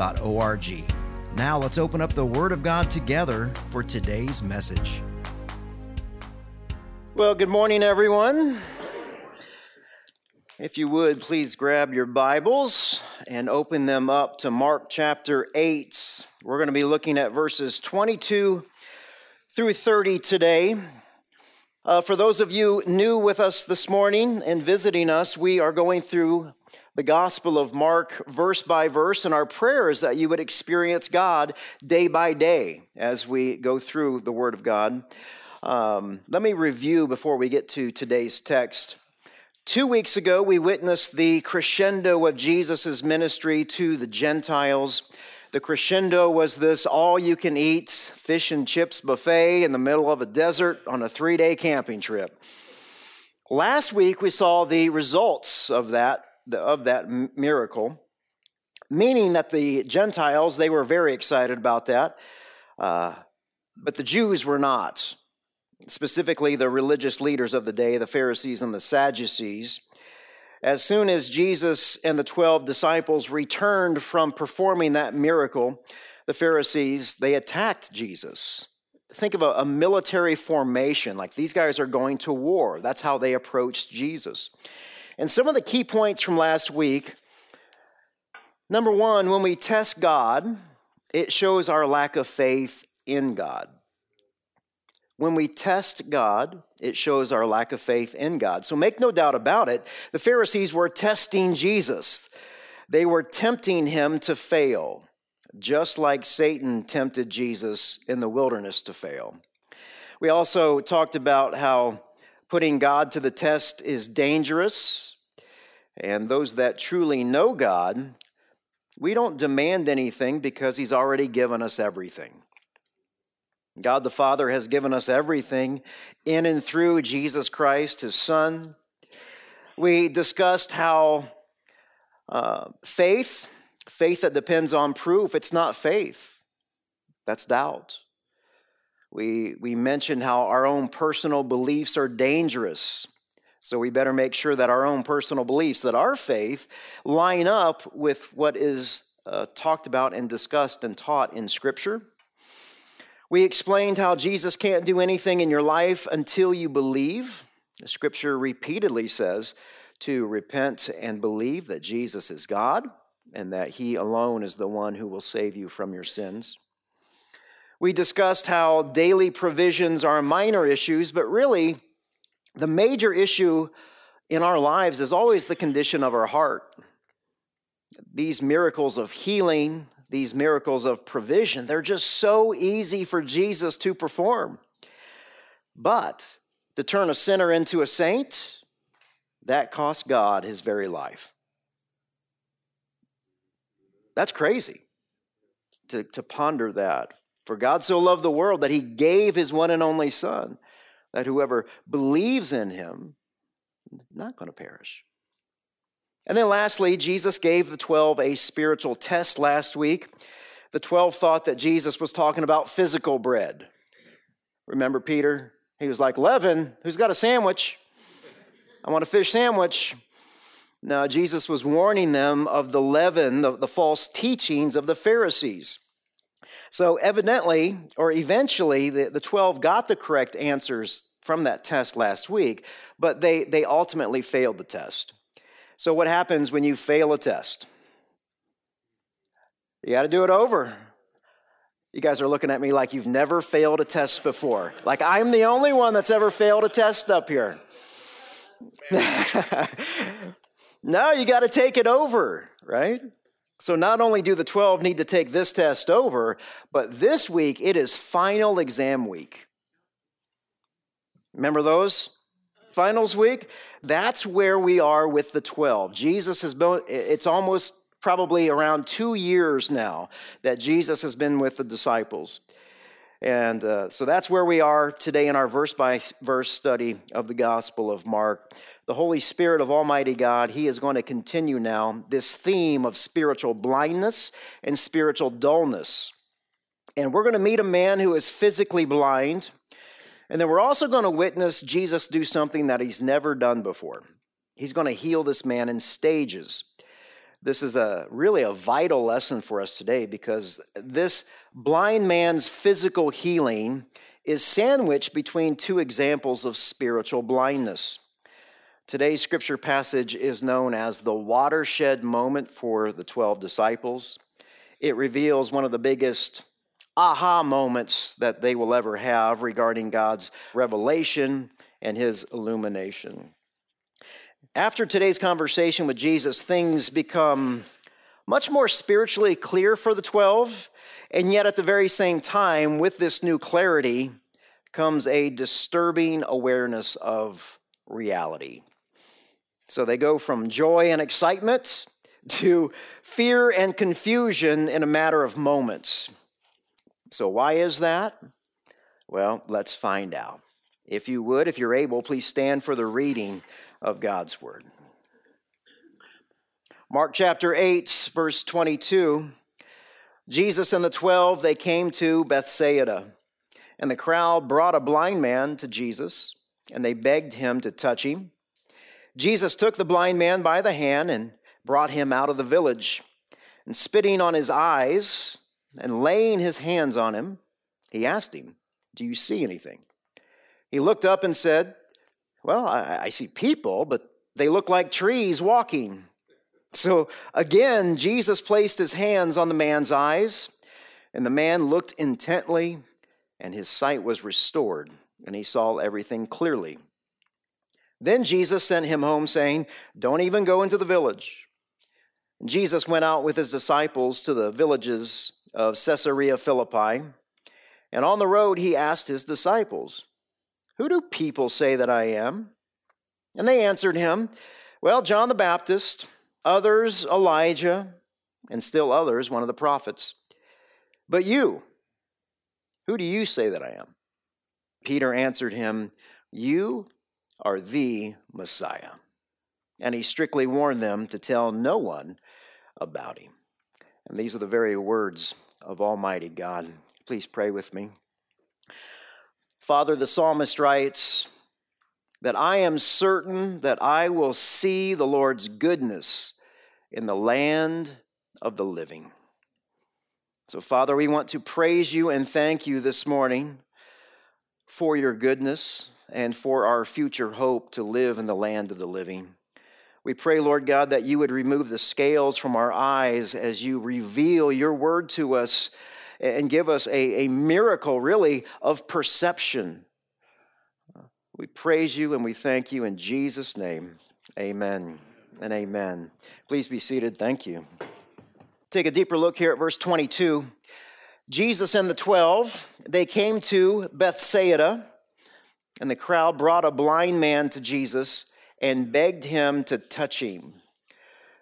riverbible.org. Now let's open up the Word of God together for today's message. Well, good morning, everyone. If you would, please grab your Bibles and open them up to Mark chapter 8. We're going to be looking at verses 22 through 30 today. Uh, for those of you new with us this morning and visiting us, we are going through the Gospel of Mark verse by verse, and our prayer is that you would experience God day by day as we go through the Word of God. Um, let me review before we get to today's text. Two weeks ago, we witnessed the crescendo of Jesus' ministry to the Gentiles. The crescendo was this all you can eat fish and chips buffet in the middle of a desert on a three day camping trip. Last week, we saw the results of that of that miracle, meaning that the Gentiles, they were very excited about that, uh, but the Jews were not. Specifically, the religious leaders of the day, the Pharisees and the Sadducees. As soon as Jesus and the 12 disciples returned from performing that miracle, the Pharisees, they attacked Jesus. Think of a, a military formation, like these guys are going to war. That's how they approached Jesus. And some of the key points from last week number one, when we test God, it shows our lack of faith in God. When we test God, it shows our lack of faith in God. So make no doubt about it, the Pharisees were testing Jesus. They were tempting him to fail, just like Satan tempted Jesus in the wilderness to fail. We also talked about how putting God to the test is dangerous and those that truly know God, we don't demand anything because He's already given us everything. God the Father has given us everything in and through Jesus Christ, His Son. We discussed how uh, faith, faith that depends on proof, it's not faith, that's doubt. We, we mentioned how our own personal beliefs are dangerous so we better make sure that our own personal beliefs, that our faith, line up with what is uh, talked about and discussed and taught in Scripture. We explained how Jesus can't do anything in your life until you believe. The Scripture repeatedly says to repent and believe that Jesus is God and that He alone is the one who will save you from your sins. We discussed how daily provisions are minor issues, but really, the major issue in our lives is always the condition of our heart. These miracles of healing, these miracles of provision, they're just so easy for Jesus to perform. But to turn a sinner into a saint, that cost God his very life. That's crazy to, to ponder that. For God so loved the world that he gave his one and only Son that whoever believes in him not going to perish. And then lastly, Jesus gave the 12 a spiritual test last week. The 12 thought that Jesus was talking about physical bread. Remember Peter? He was like, Leaven, who's got a sandwich? I want a fish sandwich. Now, Jesus was warning them of the leaven, the, the false teachings of the Pharisees. So, evidently, or eventually, the, the 12 got the correct answers from that test last week, but they, they ultimately failed the test. So, what happens when you fail a test? You got to do it over. You guys are looking at me like you've never failed a test before. Like I'm the only one that's ever failed a test up here. no, you got to take it over, right? So not only do the 12 need to take this test over, but this week it is final exam week. Remember those? Finals week? That's where we are with the 12. Jesus has been, it's almost probably around two years now that Jesus has been with the disciples. And uh, so that's where we are today in our verse by verse study of the Gospel of Mark. The Holy Spirit of Almighty God, He is going to continue now this theme of spiritual blindness and spiritual dullness. And we're going to meet a man who is physically blind. And then we're also going to witness Jesus do something that He's never done before. He's going to heal this man in stages. This is a really a vital lesson for us today because this blind man's physical healing is sandwiched between two examples of spiritual blindness. Today's scripture passage is known as the watershed moment for the 12 disciples. It reveals one of the biggest aha moments that they will ever have regarding God's revelation and his illumination. After today's conversation with Jesus, things become much more spiritually clear for the 12, and yet at the very same time, with this new clarity, comes a disturbing awareness of reality. So they go from joy and excitement to fear and confusion in a matter of moments. So, why is that? Well, let's find out. If you would, if you're able, please stand for the reading of God's word. Mark chapter 8, verse 22. Jesus and the twelve, they came to Bethsaida, and the crowd brought a blind man to Jesus, and they begged him to touch him. Jesus took the blind man by the hand and brought him out of the village. And spitting on his eyes and laying his hands on him, he asked him, Do you see anything? He looked up and said, well, I, I see people, but they look like trees walking. So again, Jesus placed his hands on the man's eyes, and the man looked intently, and his sight was restored, and he saw everything clearly. Then Jesus sent him home, saying, Don't even go into the village. Jesus went out with his disciples to the villages of Caesarea Philippi, and on the road he asked his disciples, who do people say that I am? And they answered him, Well, John the Baptist, others Elijah, and still others one of the prophets. But you, who do you say that I am? Peter answered him, You are the Messiah. And he strictly warned them to tell no one about him. And these are the very words of Almighty God. Please pray with me. Father, the psalmist writes that I am certain that I will see the Lord's goodness in the land of the living. So, Father, we want to praise you and thank you this morning for your goodness and for our future hope to live in the land of the living. We pray, Lord God, that you would remove the scales from our eyes as you reveal your word to us and give us a, a miracle, really, of perception. We praise you and we thank you in Jesus' name. Amen and amen. Please be seated. Thank you. Take a deeper look here at verse 22. Jesus and the twelve, they came to Bethsaida, and the crowd brought a blind man to Jesus and begged him to touch him.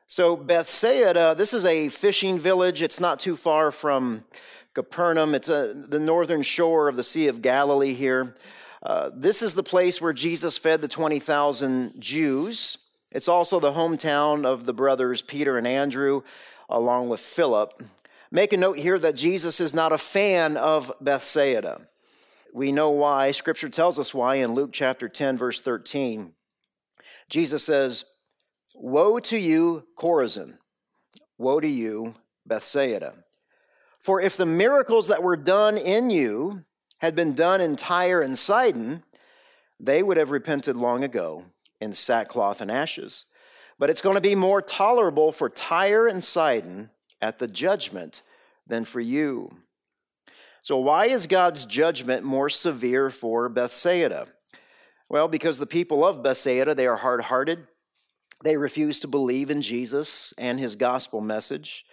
So, Bethsaida, this is a fishing village. It's not too far from Capernaum. It's a, the northern shore of the Sea of Galilee here. Uh, this is the place where Jesus fed the 20,000 Jews. It's also the hometown of the brothers Peter and Andrew, along with Philip. Make a note here that Jesus is not a fan of Bethsaida. We know why. Scripture tells us why in Luke chapter 10, verse 13. Jesus says, Woe to you, Chorazin! Woe to you, Bethsaida! For if the miracles that were done in you had been done in Tyre and Sidon, they would have repented long ago in sackcloth and ashes. But it's going to be more tolerable for Tyre and Sidon at the judgment than for you. So, why is God's judgment more severe for Bethsaida? Well, because the people of Bethsaida, they are hard hearted. They refuse to believe in Jesus and his gospel message.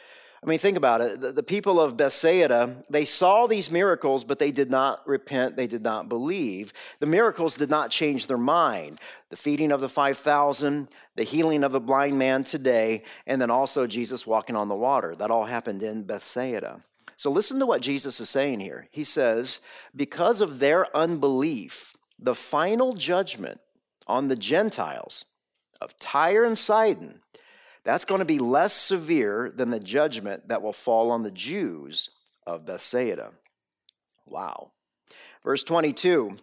I mean, think about it. The, people of Bethsaida, they saw these miracles, but they did not repent. They did not believe. The miracles did not change their mind. The feeding of the 5,000, the healing of a blind man today, and then also Jesus walking on the water. That all happened in Bethsaida. So listen to what Jesus is saying here. He says, because of their unbelief, the final judgment on the Gentiles of Tyre and Sidon that's going to be less severe than the judgment that will fall on the Jews of Bethsaida. Wow. Verse 22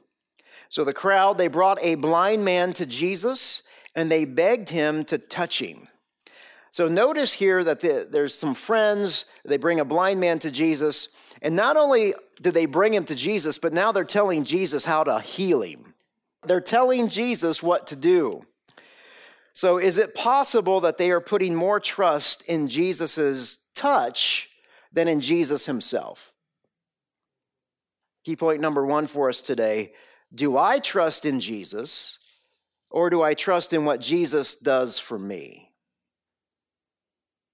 So the crowd, they brought a blind man to Jesus and they begged him to touch him. So notice here that the, there's some friends, they bring a blind man to Jesus, and not only did they bring him to Jesus, but now they're telling Jesus how to heal him. They're telling Jesus what to do. So, is it possible that they are putting more trust in Jesus' touch than in Jesus himself? Key point number one for us today Do I trust in Jesus or do I trust in what Jesus does for me?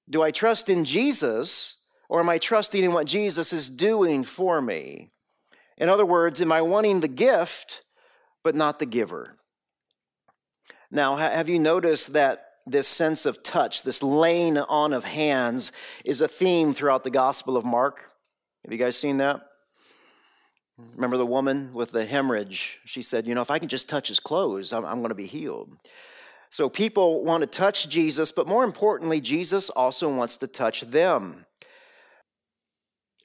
Do I trust in Jesus or am I trusting in what Jesus is doing for me? In other words, am I wanting the gift but not the giver? Now, have you noticed that this sense of touch, this laying on of hands, is a theme throughout the Gospel of Mark? Have you guys seen that? Remember the woman with the hemorrhage? She said, You know, if I can just touch his clothes, I'm, I'm going to be healed. So people want to touch Jesus, but more importantly, Jesus also wants to touch them.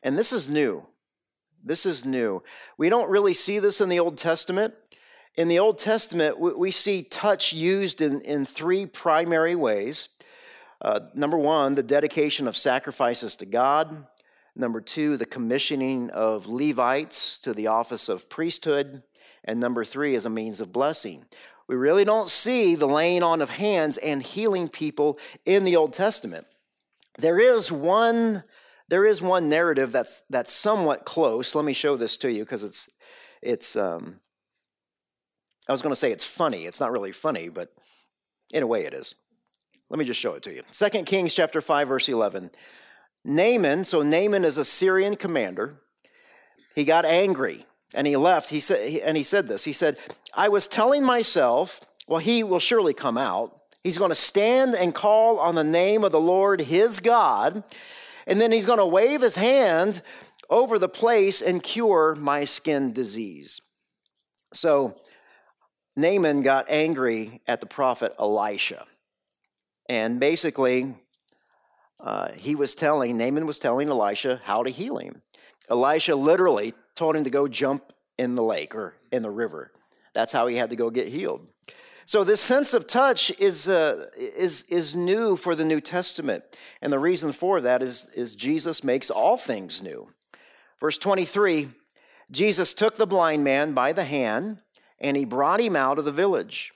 And this is new. This is new. We don't really see this in the Old Testament. In the Old Testament, we see touch used in, in three primary ways. Uh, number one, the dedication of sacrifices to God. Number two, the commissioning of Levites to the office of priesthood. And number three, as a means of blessing. We really don't see the laying on of hands and healing people in the Old Testament. There is one, there is one narrative that's, that's somewhat close. Let me show this to you because it's, it's, um, I was going to say it's funny. It's not really funny, but in a way it is. Let me just show it to you. 2 Kings chapter 5 verse 11. Naaman, so Naaman is a Syrian commander. He got angry and he left. He said and he said this. He said, "I was telling myself, well he will surely come out. He's going to stand and call on the name of the Lord his God, and then he's going to wave his hand over the place and cure my skin disease." So, Naaman got angry at the prophet Elisha. And basically, uh, he was telling, Naaman was telling Elisha how to heal him. Elisha literally told him to go jump in the lake or in the river. That's how he had to go get healed. So this sense of touch is, uh, is, is new for the New Testament. And the reason for that is, is Jesus makes all things new. Verse 23 Jesus took the blind man by the hand and he brought him out of the village.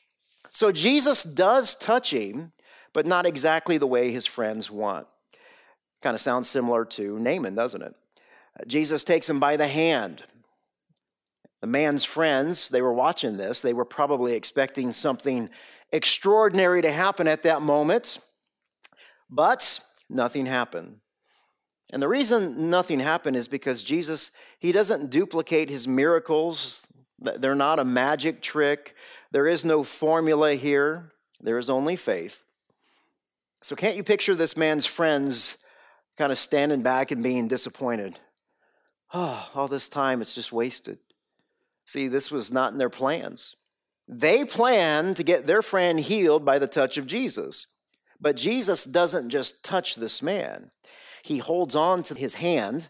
So Jesus does touch him, but not exactly the way his friends want. Kind of sounds similar to Naaman, doesn't it? Jesus takes him by the hand. The man's friends, they were watching this. They were probably expecting something extraordinary to happen at that moment, but nothing happened. And the reason nothing happened is because Jesus, he doesn't duplicate his miracles they're not a magic trick. There is no formula here. There is only faith. So, can't you picture this man's friends kind of standing back and being disappointed? Oh, all this time it's just wasted. See, this was not in their plans. They planned to get their friend healed by the touch of Jesus. But Jesus doesn't just touch this man, he holds on to his hand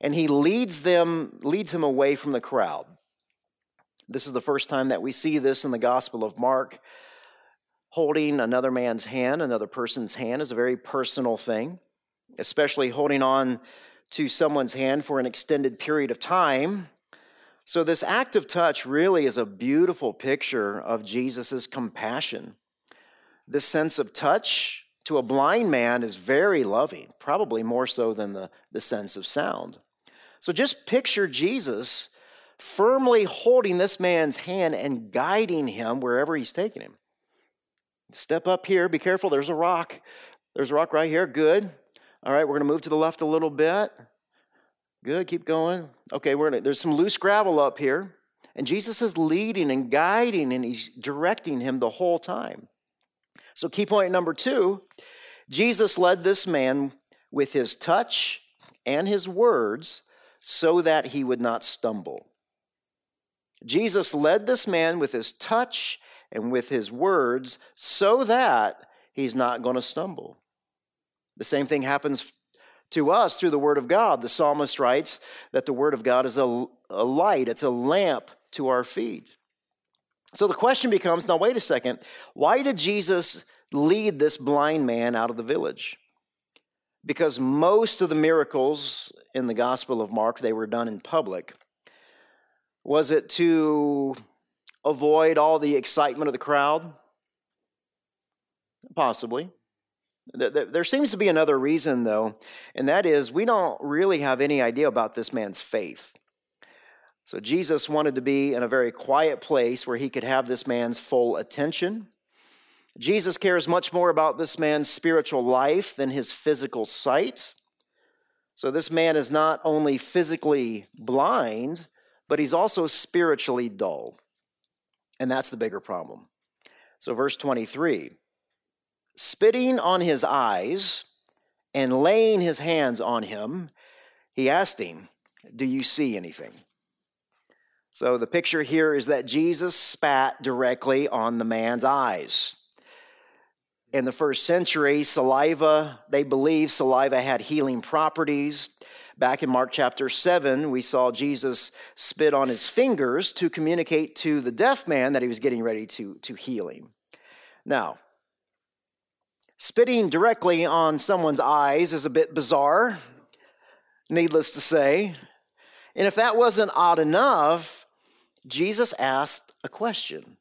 and he leads them leads him away from the crowd this is the first time that we see this in the Gospel of Mark. Holding another man's hand, another person's hand, is a very personal thing, especially holding on to someone's hand for an extended period of time. So, this act of touch really is a beautiful picture of Jesus' compassion. This sense of touch to a blind man is very loving, probably more so than the, the sense of sound. So, just picture Jesus firmly holding this man's hand and guiding him wherever he's taking him. Step up here, be careful, there's a rock. There's a rock right here, good. All right, we're going to move to the left a little bit. Good, keep going. Okay, we're gonna, there's some loose gravel up here. And Jesus is leading and guiding and he's directing him the whole time. So, key point number two Jesus led this man with his touch and his words so that he would not stumble. Jesus led this man with his touch and with his words so that he's not going to stumble. The same thing happens to us through the Word of God. The psalmist writes that the Word of God is a, a light, it's a lamp to our feet. So the question becomes now, wait a second, why did Jesus lead this blind man out of the village? Because most of the miracles in the Gospel of Mark, they were done in public. Was it to avoid all the excitement of the crowd? Possibly. There seems to be another reason, though, and that is we don't really have any idea about this man's faith. So Jesus wanted to be in a very quiet place where he could have this man's full attention. Jesus cares much more about this man's spiritual life than his physical sight. So this man is not only physically blind, but he's also spiritually dull. And that's the bigger problem. So, verse 23 spitting on his eyes and laying his hands on him, he asked him, Do you see anything? So the picture here is that Jesus spat directly on the man's eyes. In the first century, saliva, they believed saliva had healing properties. Back in Mark chapter 7, we saw Jesus spit on his fingers to communicate to the deaf man that he was getting ready to, to heal him. Now, spitting directly on someone's eyes is a bit bizarre, needless to say. And if that wasn't odd enough, Jesus asked a question.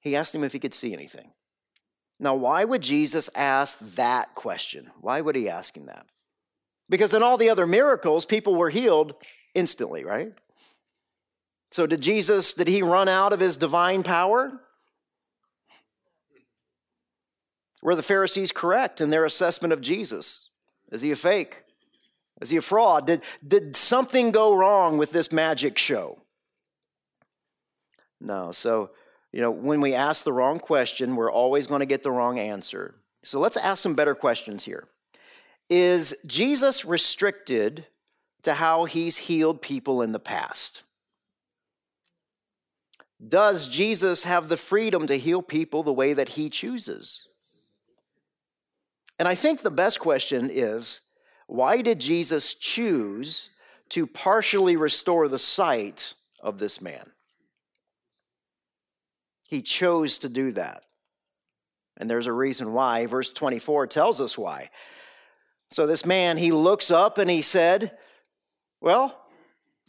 He asked him if he could see anything. Now, why would Jesus ask that question? Why would he ask him that? Because in all the other miracles, people were healed instantly, right? So, did Jesus, did he run out of his divine power? Were the Pharisees correct in their assessment of Jesus? Is he a fake? Is he a fraud? Did, did something go wrong with this magic show? No. So, you know, when we ask the wrong question, we're always going to get the wrong answer. So let's ask some better questions here. Is Jesus restricted to how he's healed people in the past? Does Jesus have the freedom to heal people the way that he chooses? And I think the best question is why did Jesus choose to partially restore the sight of this man? He chose to do that. And there's a reason why. Verse 24 tells us why. So this man, he looks up and he said, Well,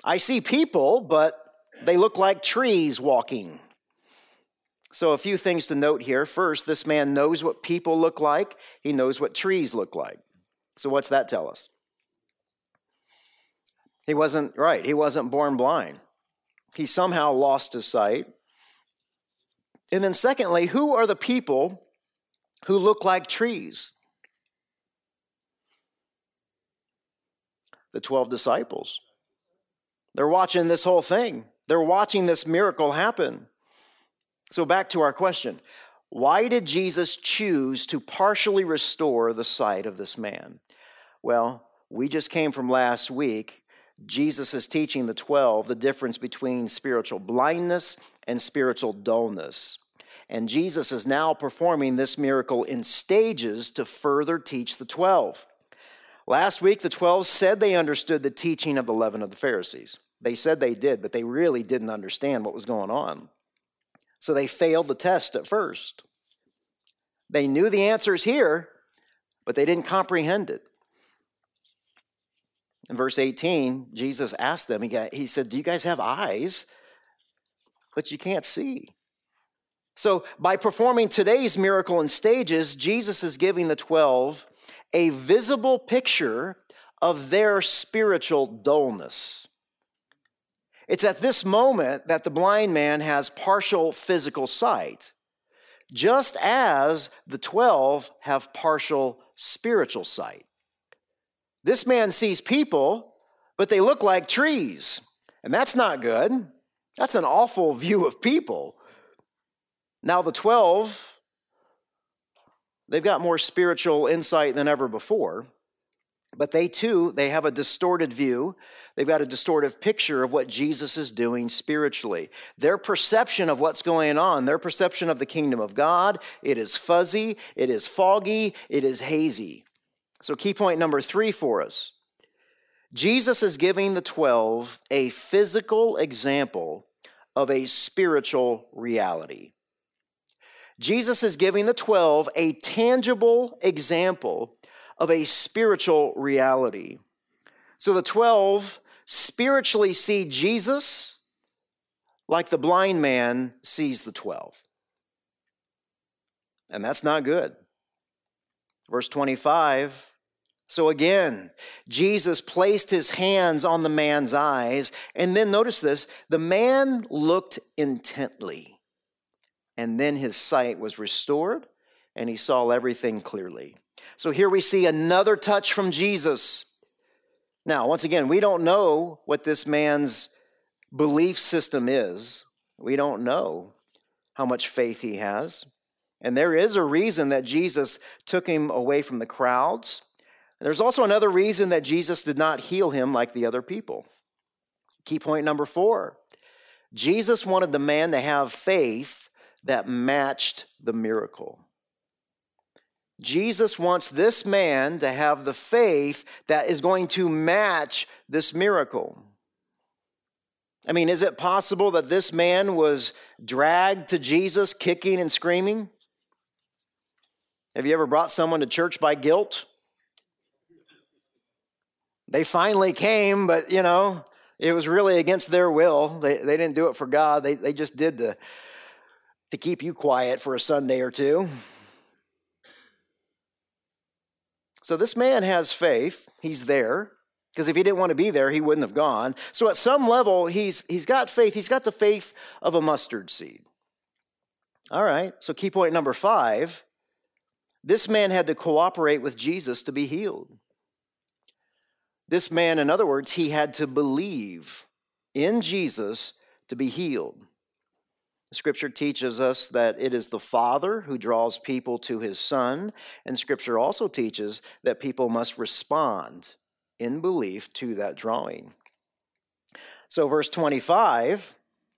I see people, but they look like trees walking. So, a few things to note here. First, this man knows what people look like, he knows what trees look like. So, what's that tell us? He wasn't, right, he wasn't born blind. He somehow lost his sight. And then, secondly, who are the people who look like trees? The 12 disciples. They're watching this whole thing, they're watching this miracle happen. So, back to our question why did Jesus choose to partially restore the sight of this man? Well, we just came from last week. Jesus is teaching the 12 the difference between spiritual blindness and spiritual dullness. And Jesus is now performing this miracle in stages to further teach the 12. Last week, the 12 said they understood the teaching of the leaven of the Pharisees. They said they did, but they really didn't understand what was going on. So they failed the test at first. They knew the answers here, but they didn't comprehend it. In verse 18, Jesus asked them, he, said, Do you guys have eyes, but you can't see? So, by performing today's miracle in stages, Jesus is giving the 12 a visible picture of their spiritual dullness. It's at this moment that the blind man has partial physical sight, just as the 12 have partial spiritual sight. This man sees people, but they look like trees. And that's not good. That's an awful view of people. Now, the 12, they've got more spiritual insight than ever before. But they too, they have a distorted view. They've got a distorted picture of what Jesus is doing spiritually. Their perception of what's going on, their perception of the kingdom of God, it is fuzzy, it is foggy, it is hazy. So, key point number three for us Jesus is giving the 12 a physical example of a spiritual reality. Jesus is giving the 12 a tangible example of a spiritual reality. So the 12 spiritually see Jesus like the blind man sees the 12. And that's not good. Verse 25 so again, Jesus placed his hands on the man's eyes, and then notice this the man looked intently, and then his sight was restored, and he saw everything clearly. So here we see another touch from Jesus. Now, once again, we don't know what this man's belief system is. We don't know how much faith he has. And there is a reason that Jesus took him away from the crowds. There's also another reason that Jesus did not heal him like the other people. Key point number four Jesus wanted the man to have faith that matched the miracle. Jesus wants this man to have the faith that is going to match this miracle. I mean, is it possible that this man was dragged to Jesus kicking and screaming? Have you ever brought someone to church by guilt? They finally came, but you know, it was really against their will. They, they didn't do it for God, they, they just did to, to keep you quiet for a Sunday or two. So this man has faith. He's there. Because if he didn't want to be there, he wouldn't have gone. So at some level, he's, he's got faith. He's got the faith of a mustard seed. All right, so key point number five this man had to cooperate with Jesus to be healed. This man, in other words, he had to believe in Jesus to be healed. Scripture teaches us that it is the Father who draws people to his Son, and Scripture also teaches that people must respond in belief to that drawing. So, verse 25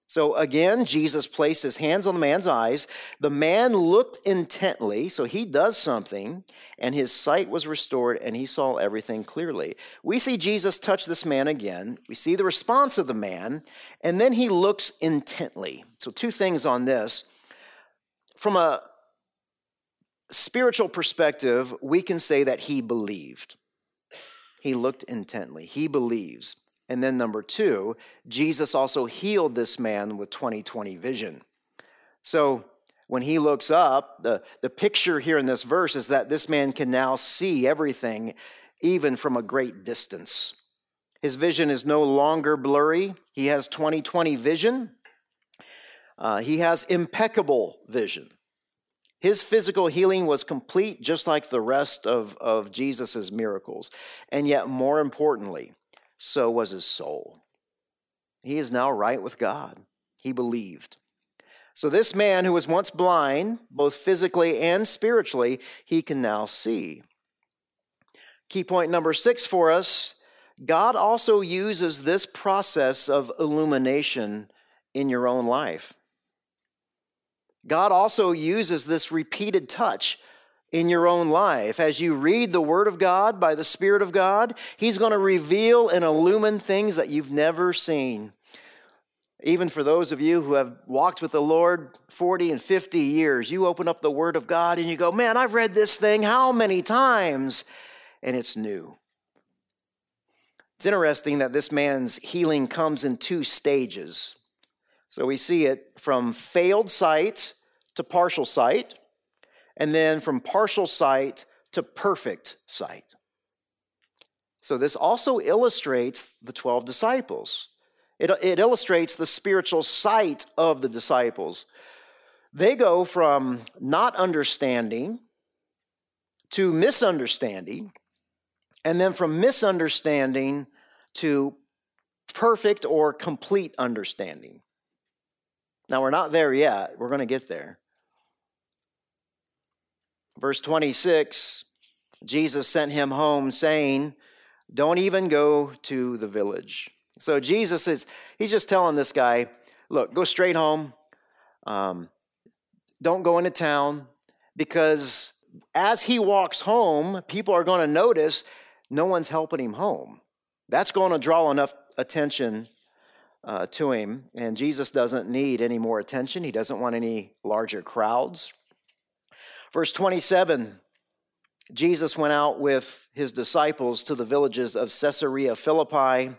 so again, Jesus placed his hands on the man's eyes. The man looked intently, so he does something, and his sight was restored, and he saw everything clearly. We see Jesus touch this man again. We see the response of the man, and then he looks intently. So, two things on this. From a spiritual perspective, we can say that he believed. He looked intently, he believes. And then, number two, Jesus also healed this man with 2020 vision. So, when he looks up, the, the picture here in this verse is that this man can now see everything, even from a great distance. His vision is no longer blurry, he has 2020 vision. Uh, he has impeccable vision. His physical healing was complete, just like the rest of, of Jesus' miracles. And yet, more importantly, so was his soul. He is now right with God. He believed. So, this man who was once blind, both physically and spiritually, he can now see. Key point number six for us God also uses this process of illumination in your own life. God also uses this repeated touch in your own life. As you read the Word of God by the Spirit of God, He's going to reveal and illumine things that you've never seen. Even for those of you who have walked with the Lord 40 and 50 years, you open up the Word of God and you go, Man, I've read this thing how many times? And it's new. It's interesting that this man's healing comes in two stages. So we see it from failed sight to partial sight and then from partial sight to perfect sight. So, this also illustrates the 12 disciples. It, it illustrates the spiritual sight of the disciples. They go from not understanding to misunderstanding and then from misunderstanding to perfect or complete understanding. Now, we're not there yet. We're going to get there. Verse 26 Jesus sent him home, saying, Don't even go to the village. So Jesus is, he's just telling this guy, Look, go straight home. Um, don't go into town because as he walks home, people are going to notice no one's helping him home. That's going to draw enough attention uh, to him. And Jesus doesn't need any more attention, he doesn't want any larger crowds. Verse 27 Jesus went out with his disciples to the villages of Caesarea Philippi.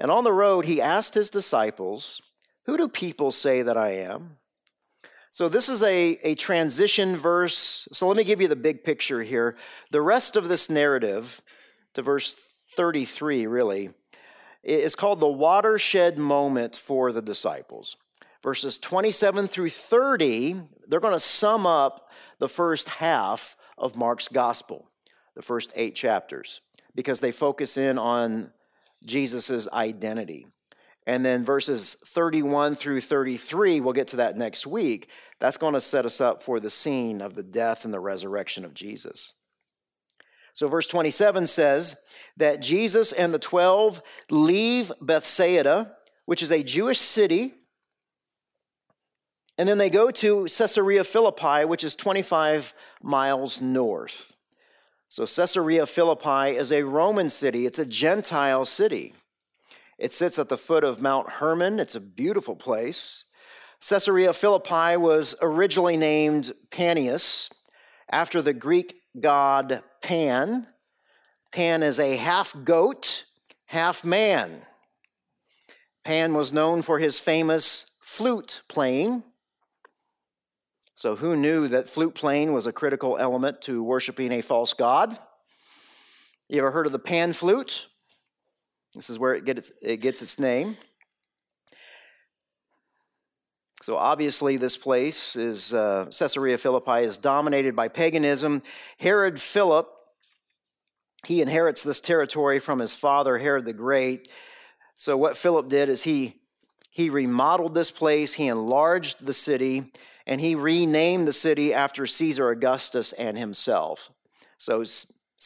And on the road, he asked his disciples, Who do people say that I am? So, this is a, a transition verse. So, let me give you the big picture here. The rest of this narrative, to verse 33, really, is called the watershed moment for the disciples. Verses 27 through 30, they're going to sum up the first half of Mark's gospel, the first eight chapters, because they focus in on Jesus' identity. And then verses 31 through 33, we'll get to that next week. That's going to set us up for the scene of the death and the resurrection of Jesus. So, verse 27 says that Jesus and the 12 leave Bethsaida, which is a Jewish city, and then they go to Caesarea Philippi, which is 25 miles north. So, Caesarea Philippi is a Roman city, it's a Gentile city. It sits at the foot of Mount Hermon. It's a beautiful place. Caesarea Philippi was originally named Panias after the Greek god Pan. Pan is a half goat, half man. Pan was known for his famous flute playing. So, who knew that flute playing was a critical element to worshiping a false god? You ever heard of the pan flute? This is where it gets, it gets its name. So, obviously, this place is uh, Caesarea Philippi is dominated by paganism. Herod Philip, he inherits this territory from his father, Herod the Great. So, what Philip did is he, he remodeled this place, he enlarged the city, and he renamed the city after Caesar Augustus and himself. So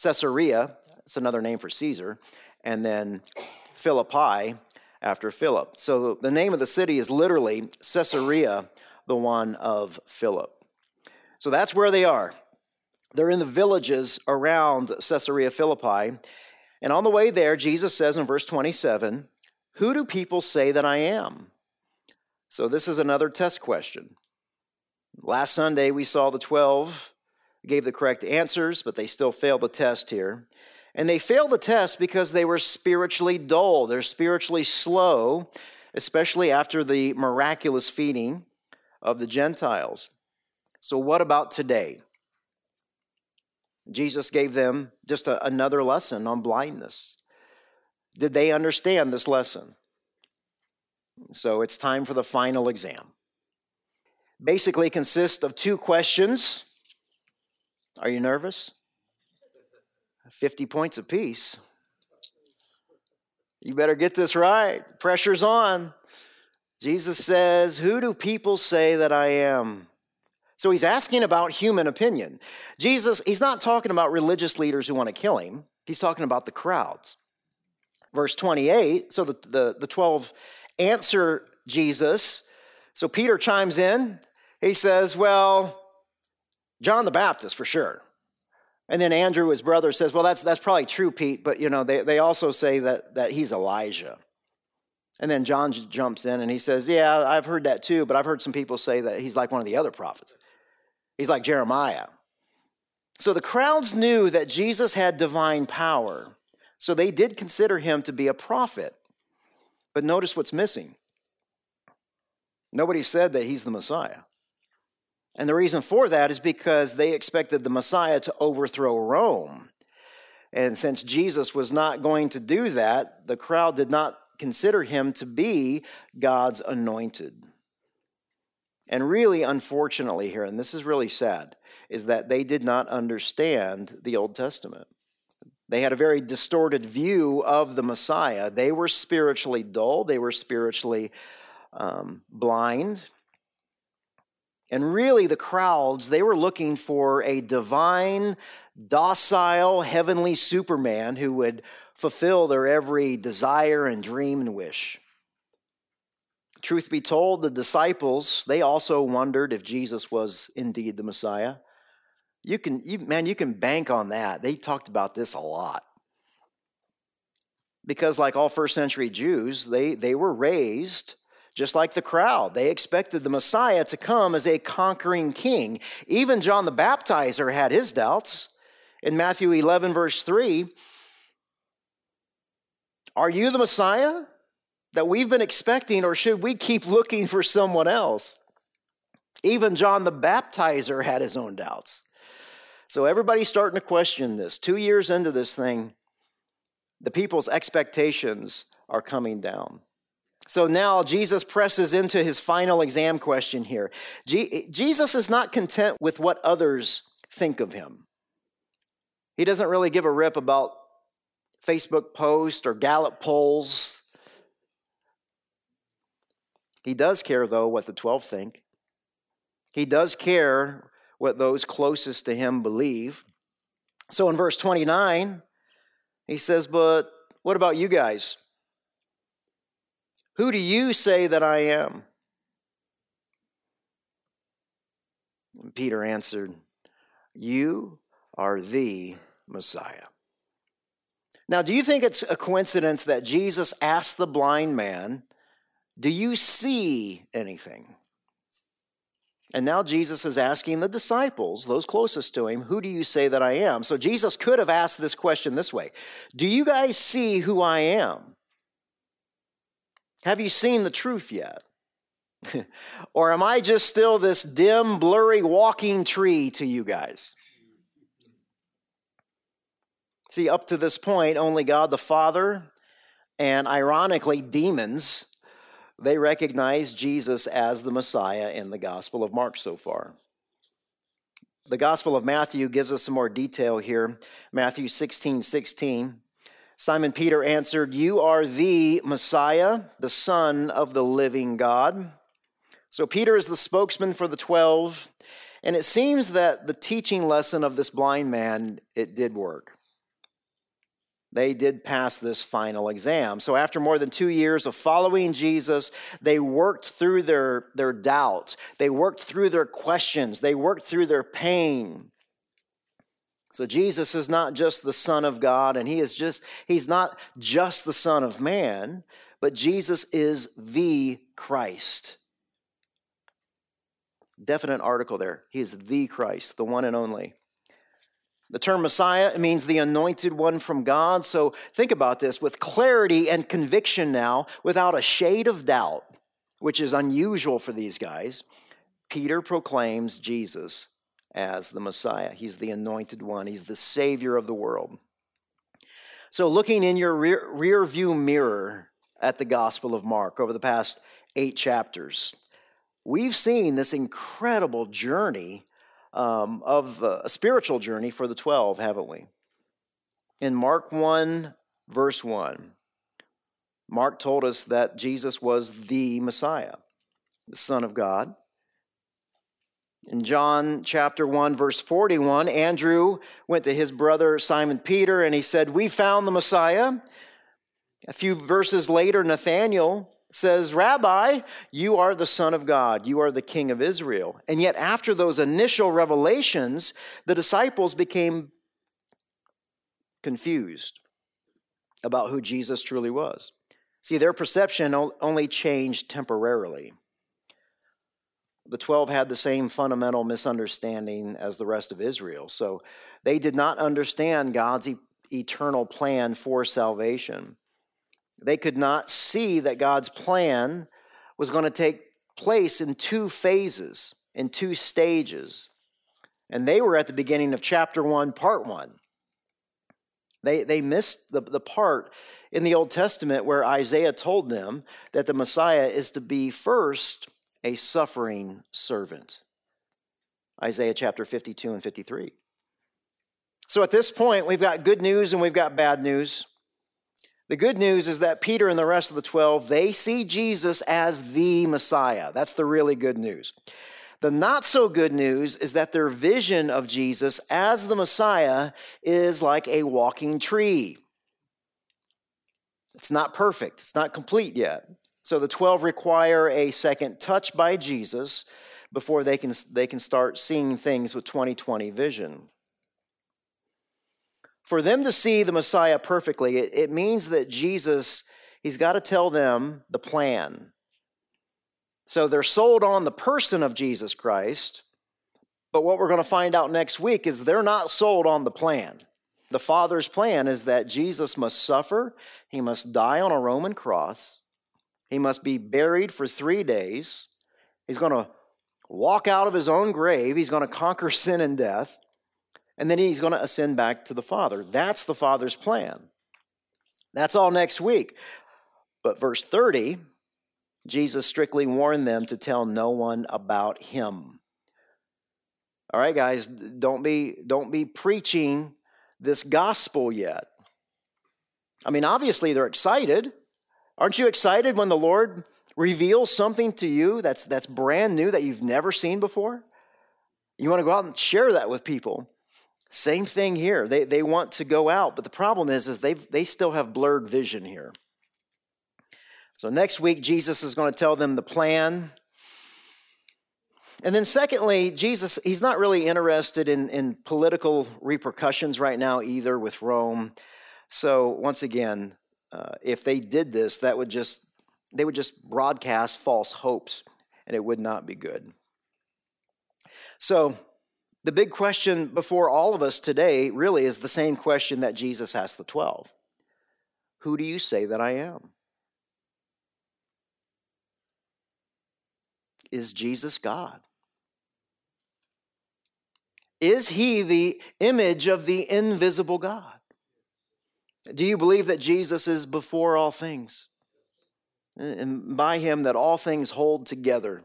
Caesarea, it's another name for Caesar, and then Philippi after Philip. So the name of the city is literally Caesarea, the one of Philip. So that's where they are. They're in the villages around Caesarea Philippi. And on the way there, Jesus says in verse 27, Who do people say that I am? So this is another test question. Last Sunday, we saw the 12 gave the correct answers, but they still failed the test here. And they failed the test because they were spiritually dull. They're spiritually slow, especially after the miraculous feeding of the Gentiles. So, what about today? Jesus gave them just a, another lesson on blindness. Did they understand this lesson? So, it's time for the final exam basically consists of two questions. Are you nervous? 50 points apiece. You better get this right. Pressure's on. Jesus says, Who do people say that I am? So he's asking about human opinion. Jesus, he's not talking about religious leaders who want to kill him, he's talking about the crowds. Verse 28 so the, the, the 12 answer Jesus. So Peter chimes in he says, Well, John the Baptist for sure. And then Andrew, his brother, says, Well, that's, that's probably true, Pete, but you know, they, they also say that, that he's Elijah. And then John jumps in and he says, Yeah, I've heard that too, but I've heard some people say that he's like one of the other prophets. He's like Jeremiah. So the crowds knew that Jesus had divine power, so they did consider him to be a prophet. But notice what's missing. Nobody said that he's the Messiah. And the reason for that is because they expected the Messiah to overthrow Rome. And since Jesus was not going to do that, the crowd did not consider him to be God's anointed. And really, unfortunately, here, and this is really sad, is that they did not understand the Old Testament. They had a very distorted view of the Messiah. They were spiritually dull, they were spiritually um, blind. And really, the crowds, they were looking for a divine, docile, heavenly Superman who would fulfill their every desire and dream and wish. Truth be told, the disciples, they also wondered if Jesus was indeed the Messiah. You can, you, man, you can bank on that. They talked about this a lot. Because, like all first century Jews, they, they were raised just like the crowd. They expected the Messiah to come as a conquering king. Even John the Baptizer had his doubts. In Matthew 11, verse 3, are you the Messiah that we've been expecting, or should we keep looking for someone else? Even John the Baptizer had his own doubts. So everybody's starting to question this. Two years into this thing, the people's expectations are coming down. So now Jesus presses into his final exam question here. Jesus is not content with what others think of him. He doesn't really give a rip about Facebook posts or Gallup polls. He does care, though, what the 12 think. He does care what those closest to him believe. So in verse 29, he says, But what about you guys? Who do you say that I am? And Peter answered, You are the Messiah. Now, do you think it's a coincidence that Jesus asked the blind man, Do you see anything? And now Jesus is asking the disciples, those closest to him, Who do you say that I am? So Jesus could have asked this question this way Do you guys see who I am? Have you seen the truth yet? or am I just still this dim, blurry walking tree to you guys? See, up to this point, only God the Father and ironically, demons, they recognize Jesus as the Messiah in the Gospel of Mark so far. The Gospel of Matthew gives us some more detail here. Matthew 16 16. Simon Peter answered, You are the Messiah, the Son of the living God. So Peter is the spokesman for the 12, and it seems that the teaching lesson of this blind man, it did work. They did pass this final exam. So, after more than two years of following Jesus, they worked through their, their doubts. They worked through their questions. They worked through their pain. So Jesus is not just the Son of God, and He is just, He's not just the Son of Man, but Jesus is the Christ. Definite article there. He is the Christ, the one and only. The term Messiah means the anointed one from God. So think about this with clarity and conviction now, without a shade of doubt, which is unusual for these guys. Peter proclaims Jesus as the Messiah. He's the anointed one, He's the Savior of the world. So, looking in your rear, rear view mirror at the Gospel of Mark over the past eight chapters, we've seen this incredible journey um, of uh, a spiritual journey for the 12, haven't we? In Mark 1, verse 1, Mark told us that Jesus was the Messiah, the Son of God. In John chapter 1, verse 41, Andrew went to his brother Simon Peter and he said, We found the Messiah. A few verses later, Nathanael says, Rabbi, you are the Son of God, you are the King of Israel. And yet, after those initial revelations, the disciples became confused about who Jesus truly was. See, their perception only changed temporarily the 12 had the same fundamental misunderstanding as the rest of Israel. So they did not understand God's e- eternal plan for salvation. They could not see that God's plan was going to take place in two phases, in two stages. And they were at the beginning of chapter 1, part 1. They, they missed the, the part in the Old Testament where Isaiah told them that the Messiah is to be first a suffering servant. Isaiah chapter 52 and 53. So at this point, we've got good news and we've got bad news. The good news is that Peter and the rest of the 12, they see Jesus as the Messiah. That's the really good news. The not so good news is that their vision of Jesus as the Messiah is like a walking tree. It's not perfect, it's not complete yet. So the 12 require a second touch by Jesus before they can, they can start seeing things with 2020 vision. For them to see the Messiah perfectly, it, it means that Jesus, he's got to tell them the plan. So they're sold on the person of Jesus Christ, but what we're going to find out next week is they're not sold on the plan. The Father's plan is that Jesus must suffer, he must die on a Roman cross, he must be buried for three days, he's going to walk out of his own grave, he's going to conquer sin and death, and then he's going to ascend back to the Father. That's the Father's plan. That's all next week. But verse 30, Jesus strictly warned them to tell no one about him. All right, guys, don't be, don't be preaching this gospel yet. I mean, obviously they're excited. Aren't you excited when the Lord reveals something to you that's, that's brand new that you've never seen before? You want to go out and share that with people. Same thing here. They, they want to go out, but the problem is, is they they still have blurred vision here. So next week, Jesus is going to tell them the plan. And then, secondly, Jesus, he's not really interested in, in political repercussions right now either with Rome. So, once again, uh, if they did this, that would just, they would just broadcast false hopes, and it would not be good. So, the big question before all of us today really is the same question that Jesus asked the 12 Who do you say that I am? Is Jesus God? Is he the image of the invisible God? Do you believe that Jesus is before all things? And by him that all things hold together?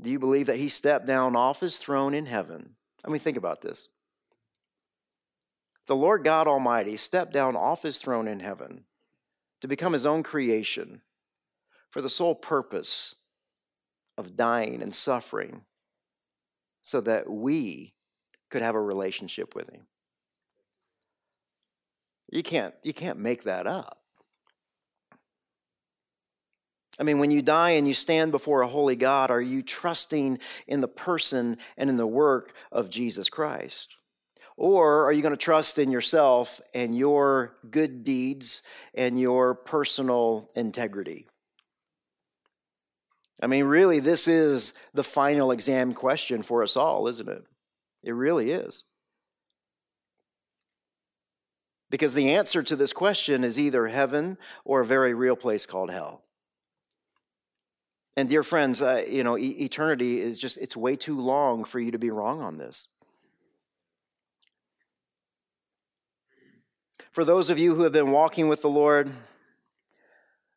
Do you believe that he stepped down off his throne in heaven? I mean, think about this. The Lord God Almighty stepped down off his throne in heaven to become his own creation for the sole purpose of dying and suffering so that we could have a relationship with him. You can't, you can't make that up. I mean, when you die and you stand before a holy God, are you trusting in the person and in the work of Jesus Christ? Or are you going to trust in yourself and your good deeds and your personal integrity? I mean, really, this is the final exam question for us all, isn't it? It really is. Because the answer to this question is either heaven or a very real place called hell. And dear friends, uh, you know, e- eternity is just, it's way too long for you to be wrong on this. For those of you who have been walking with the Lord,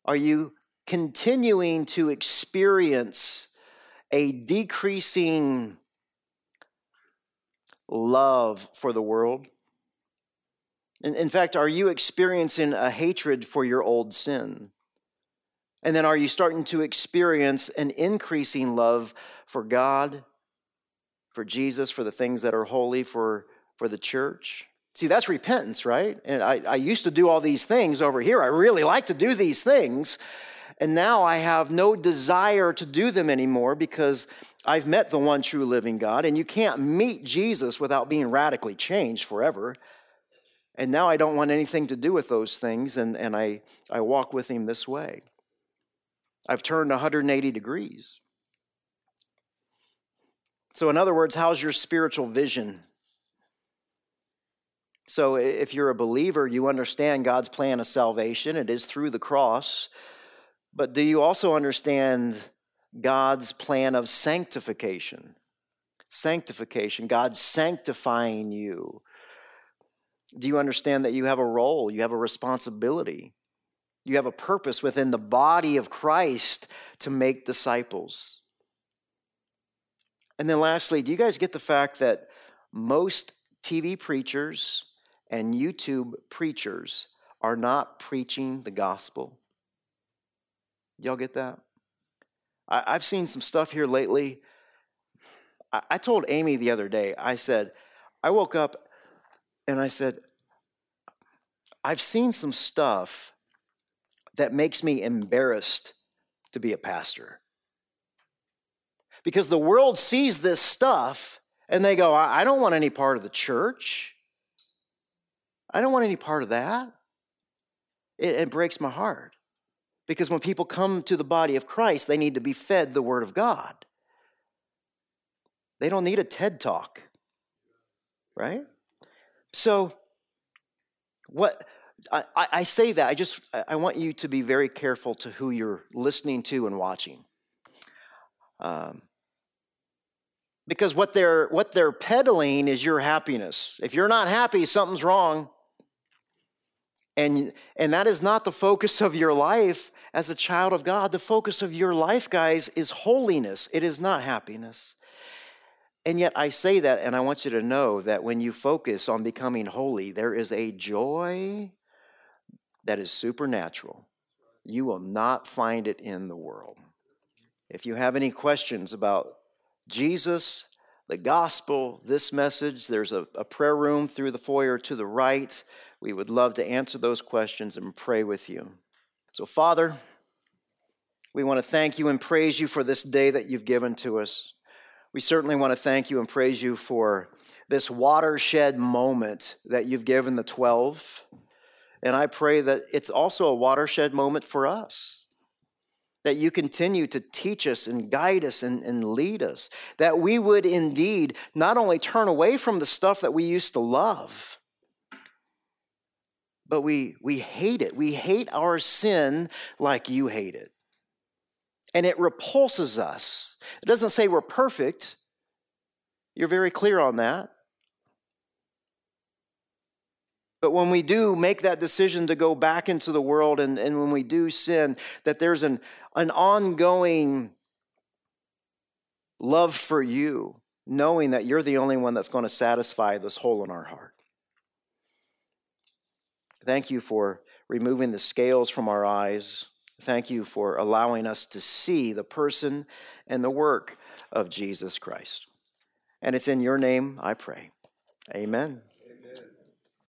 are you continuing to experience a decreasing love for the world? In, in fact, are you experiencing a hatred for your old sin? And then are you starting to experience an increasing love for God, for Jesus, for the things that are holy, for, for the church? See, that's repentance, right? And I, I used to do all these things over here. I really like to do these things. And now I have no desire to do them anymore because I've met the one true living God. And you can't meet Jesus without being radically changed forever. And now I don't want anything to do with those things, and, and I, I walk with him this way. I've turned 180 degrees. So, in other words, how's your spiritual vision? So, if you're a believer, you understand God's plan of salvation. It is through the cross. But do you also understand God's plan of sanctification? Sanctification, God sanctifying you. Do you understand that you have a role, you have a responsibility? You have a purpose within the body of Christ to make disciples. And then, lastly, do you guys get the fact that most TV preachers and YouTube preachers are not preaching the gospel. Y'all get that? I, have seen some stuff here lately. I, I told Amy the other day, I said, I woke up and I said, I've seen some stuff that makes me embarrassed to be a pastor. Because the world sees this stuff and they go, I don't want any part of the church. I don't want any part of that. It, it, breaks my heart. Because when people come to the body of Christ, they need to be fed the Word of God. They don't need a TED talk, right? So, what I, I say that, I just I want you to be very careful to who you're listening to and watching. Um, because what they're what they're peddling is your happiness. If you're not happy, something's wrong. And and that is not the focus of your life as a child of God. The focus of your life, guys, is holiness. It is not happiness. And yet I say that and I want you to know that when you focus on becoming holy, there is a joy that is supernatural. You will not find it in the world. If you have any questions about Jesus, the gospel, this message, there's a, a, prayer room through the foyer to the right. We would love to answer those questions and pray with you. So, Father, we want to thank you and praise you for this day that you've given to us. We certainly want to thank you and praise you for this watershed moment that you've given the 12. And I pray that it's also a watershed moment for us that you continue to teach us and guide us and, and lead us, that we would indeed not only turn away from the stuff that we used to love, but we, we hate it. We hate our sin like you hate it. And it repulses us. It doesn't say we're perfect. You're very clear on that. But when we do make that decision to go back into the world and, and when we do sin, that there's an, an ongoing love for you, knowing that you're the only one that's going to satisfy this hole in our heart. Thank you for removing the scales from our eyes. Thank you for allowing us to see the person and the work of Jesus Christ. And it's in your name I pray. Amen.